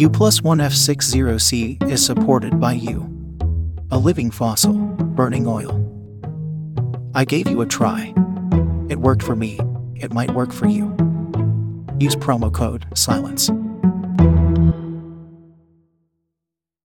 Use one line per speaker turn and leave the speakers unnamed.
U plus 1F60C is supported by you. A living fossil, burning oil. I gave you a try. It worked for me, it might work for you. Use promo code SILENCE.